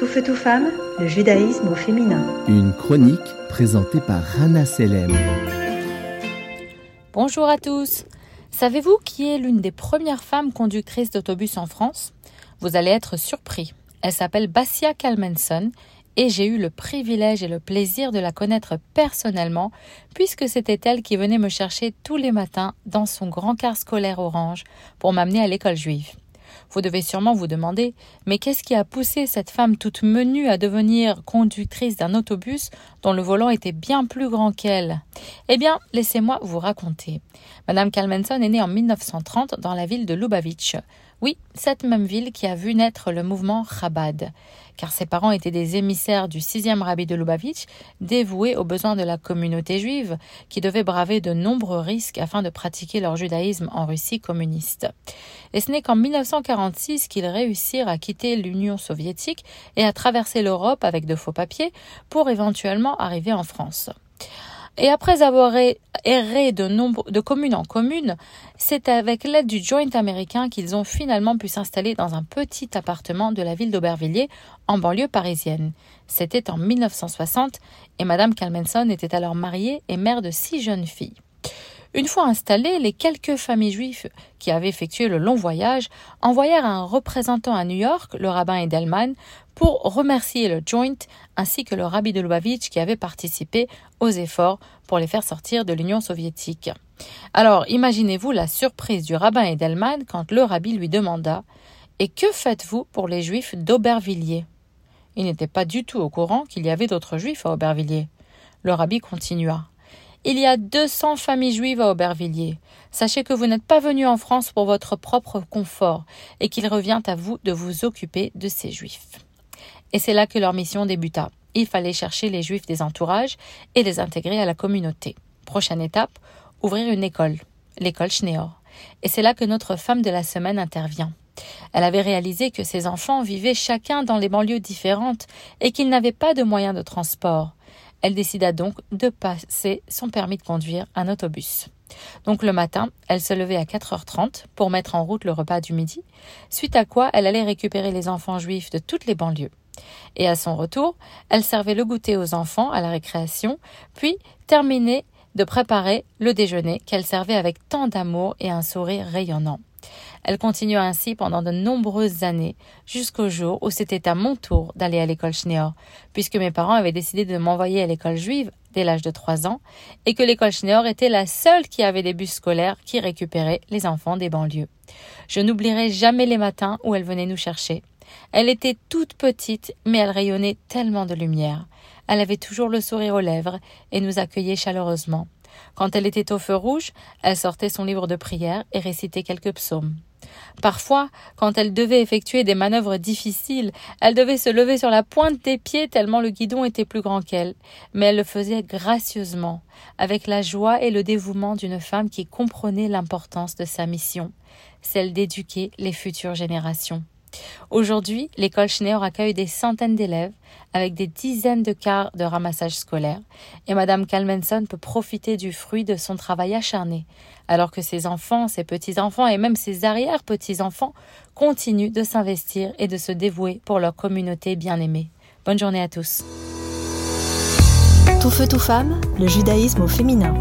Tout feu, tout femme, le judaïsme au féminin. Une chronique présentée par Rana Selem. Bonjour à tous. Savez-vous qui est l'une des premières femmes conductrices d'autobus en France? Vous allez être surpris. Elle s'appelle Bassia Kalmenson et j'ai eu le privilège et le plaisir de la connaître personnellement, puisque c'était elle qui venait me chercher tous les matins dans son grand car scolaire orange pour m'amener à l'école juive. Vous devez sûrement vous demander mais qu'est-ce qui a poussé cette femme toute menue à devenir conductrice d'un autobus dont le volant était bien plus grand qu'elle? Eh bien, laissez-moi vous raconter. Madame Kalmenson est née en 1930 dans la ville de Lubavitch. Oui, cette même ville qui a vu naître le mouvement Chabad, car ses parents étaient des émissaires du sixième rabbi de Lubavitch, dévoués aux besoins de la communauté juive, qui devait braver de nombreux risques afin de pratiquer leur judaïsme en Russie communiste. Et ce n'est qu'en 1946 qu'ils réussirent à quitter l'Union soviétique et à traverser l'Europe avec de faux papiers pour éventuellement arriver en France. Et après avoir erré de, commune en commune, c'est avec l'aide du Joint américain qu'ils ont finalement pu s'installer dans un petit appartement de la ville d'Aubervilliers, en banlieue parisienne. C'était en 1960 et Madame Kalmenson était alors mariée et mère de six jeunes filles. Une fois installées, les quelques familles juives qui avaient effectué le long voyage envoyèrent un représentant à New York, le rabbin Edelman, pour remercier le Joint ainsi que le rabbi de Lubavitch qui avait participé aux efforts pour les faire sortir de l'Union soviétique. Alors imaginez-vous la surprise du rabbin Edelman quand le rabbi lui demanda Et que faites-vous pour les juifs d'Aubervilliers? Il n'était pas du tout au courant qu'il y avait d'autres juifs à Aubervilliers. Le rabbi continua il y a 200 familles juives à Aubervilliers. Sachez que vous n'êtes pas venu en France pour votre propre confort et qu'il revient à vous de vous occuper de ces juifs. Et c'est là que leur mission débuta. Il fallait chercher les juifs des entourages et les intégrer à la communauté. Prochaine étape, ouvrir une école, l'école Schneor. Et c'est là que notre femme de la semaine intervient. Elle avait réalisé que ses enfants vivaient chacun dans les banlieues différentes et qu'ils n'avaient pas de moyens de transport. Elle décida donc de passer son permis de conduire un autobus. Donc le matin, elle se levait à 4h30 pour mettre en route le repas du midi, suite à quoi elle allait récupérer les enfants juifs de toutes les banlieues. Et à son retour, elle servait le goûter aux enfants à la récréation, puis terminait de préparer le déjeuner qu'elle servait avec tant d'amour et un sourire rayonnant. Elle continua ainsi pendant de nombreuses années, jusqu'au jour où c'était à mon tour d'aller à l'école Schneor, puisque mes parents avaient décidé de m'envoyer à l'école juive dès l'âge de trois ans, et que l'école Schneor était la seule qui avait des bus scolaires qui récupéraient les enfants des banlieues. Je n'oublierai jamais les matins où elle venait nous chercher. Elle était toute petite, mais elle rayonnait tellement de lumière. Elle avait toujours le sourire aux lèvres et nous accueillait chaleureusement. Quand elle était au feu rouge, elle sortait son livre de prière et récitait quelques psaumes. Parfois, quand elle devait effectuer des manœuvres difficiles, elle devait se lever sur la pointe des pieds tellement le guidon était plus grand qu'elle, mais elle le faisait gracieusement, avec la joie et le dévouement d'une femme qui comprenait l'importance de sa mission, celle d'éduquer les futures générations. Aujourd'hui, l'école Schneer accueille des centaines d'élèves avec des dizaines de quarts de ramassage scolaire et Madame Kalmenson peut profiter du fruit de son travail acharné alors que ses enfants, ses petits-enfants et même ses arrière-petits-enfants continuent de s'investir et de se dévouer pour leur communauté bien-aimée. Bonne journée à tous. Tout feu, tout femme, le judaïsme au féminin.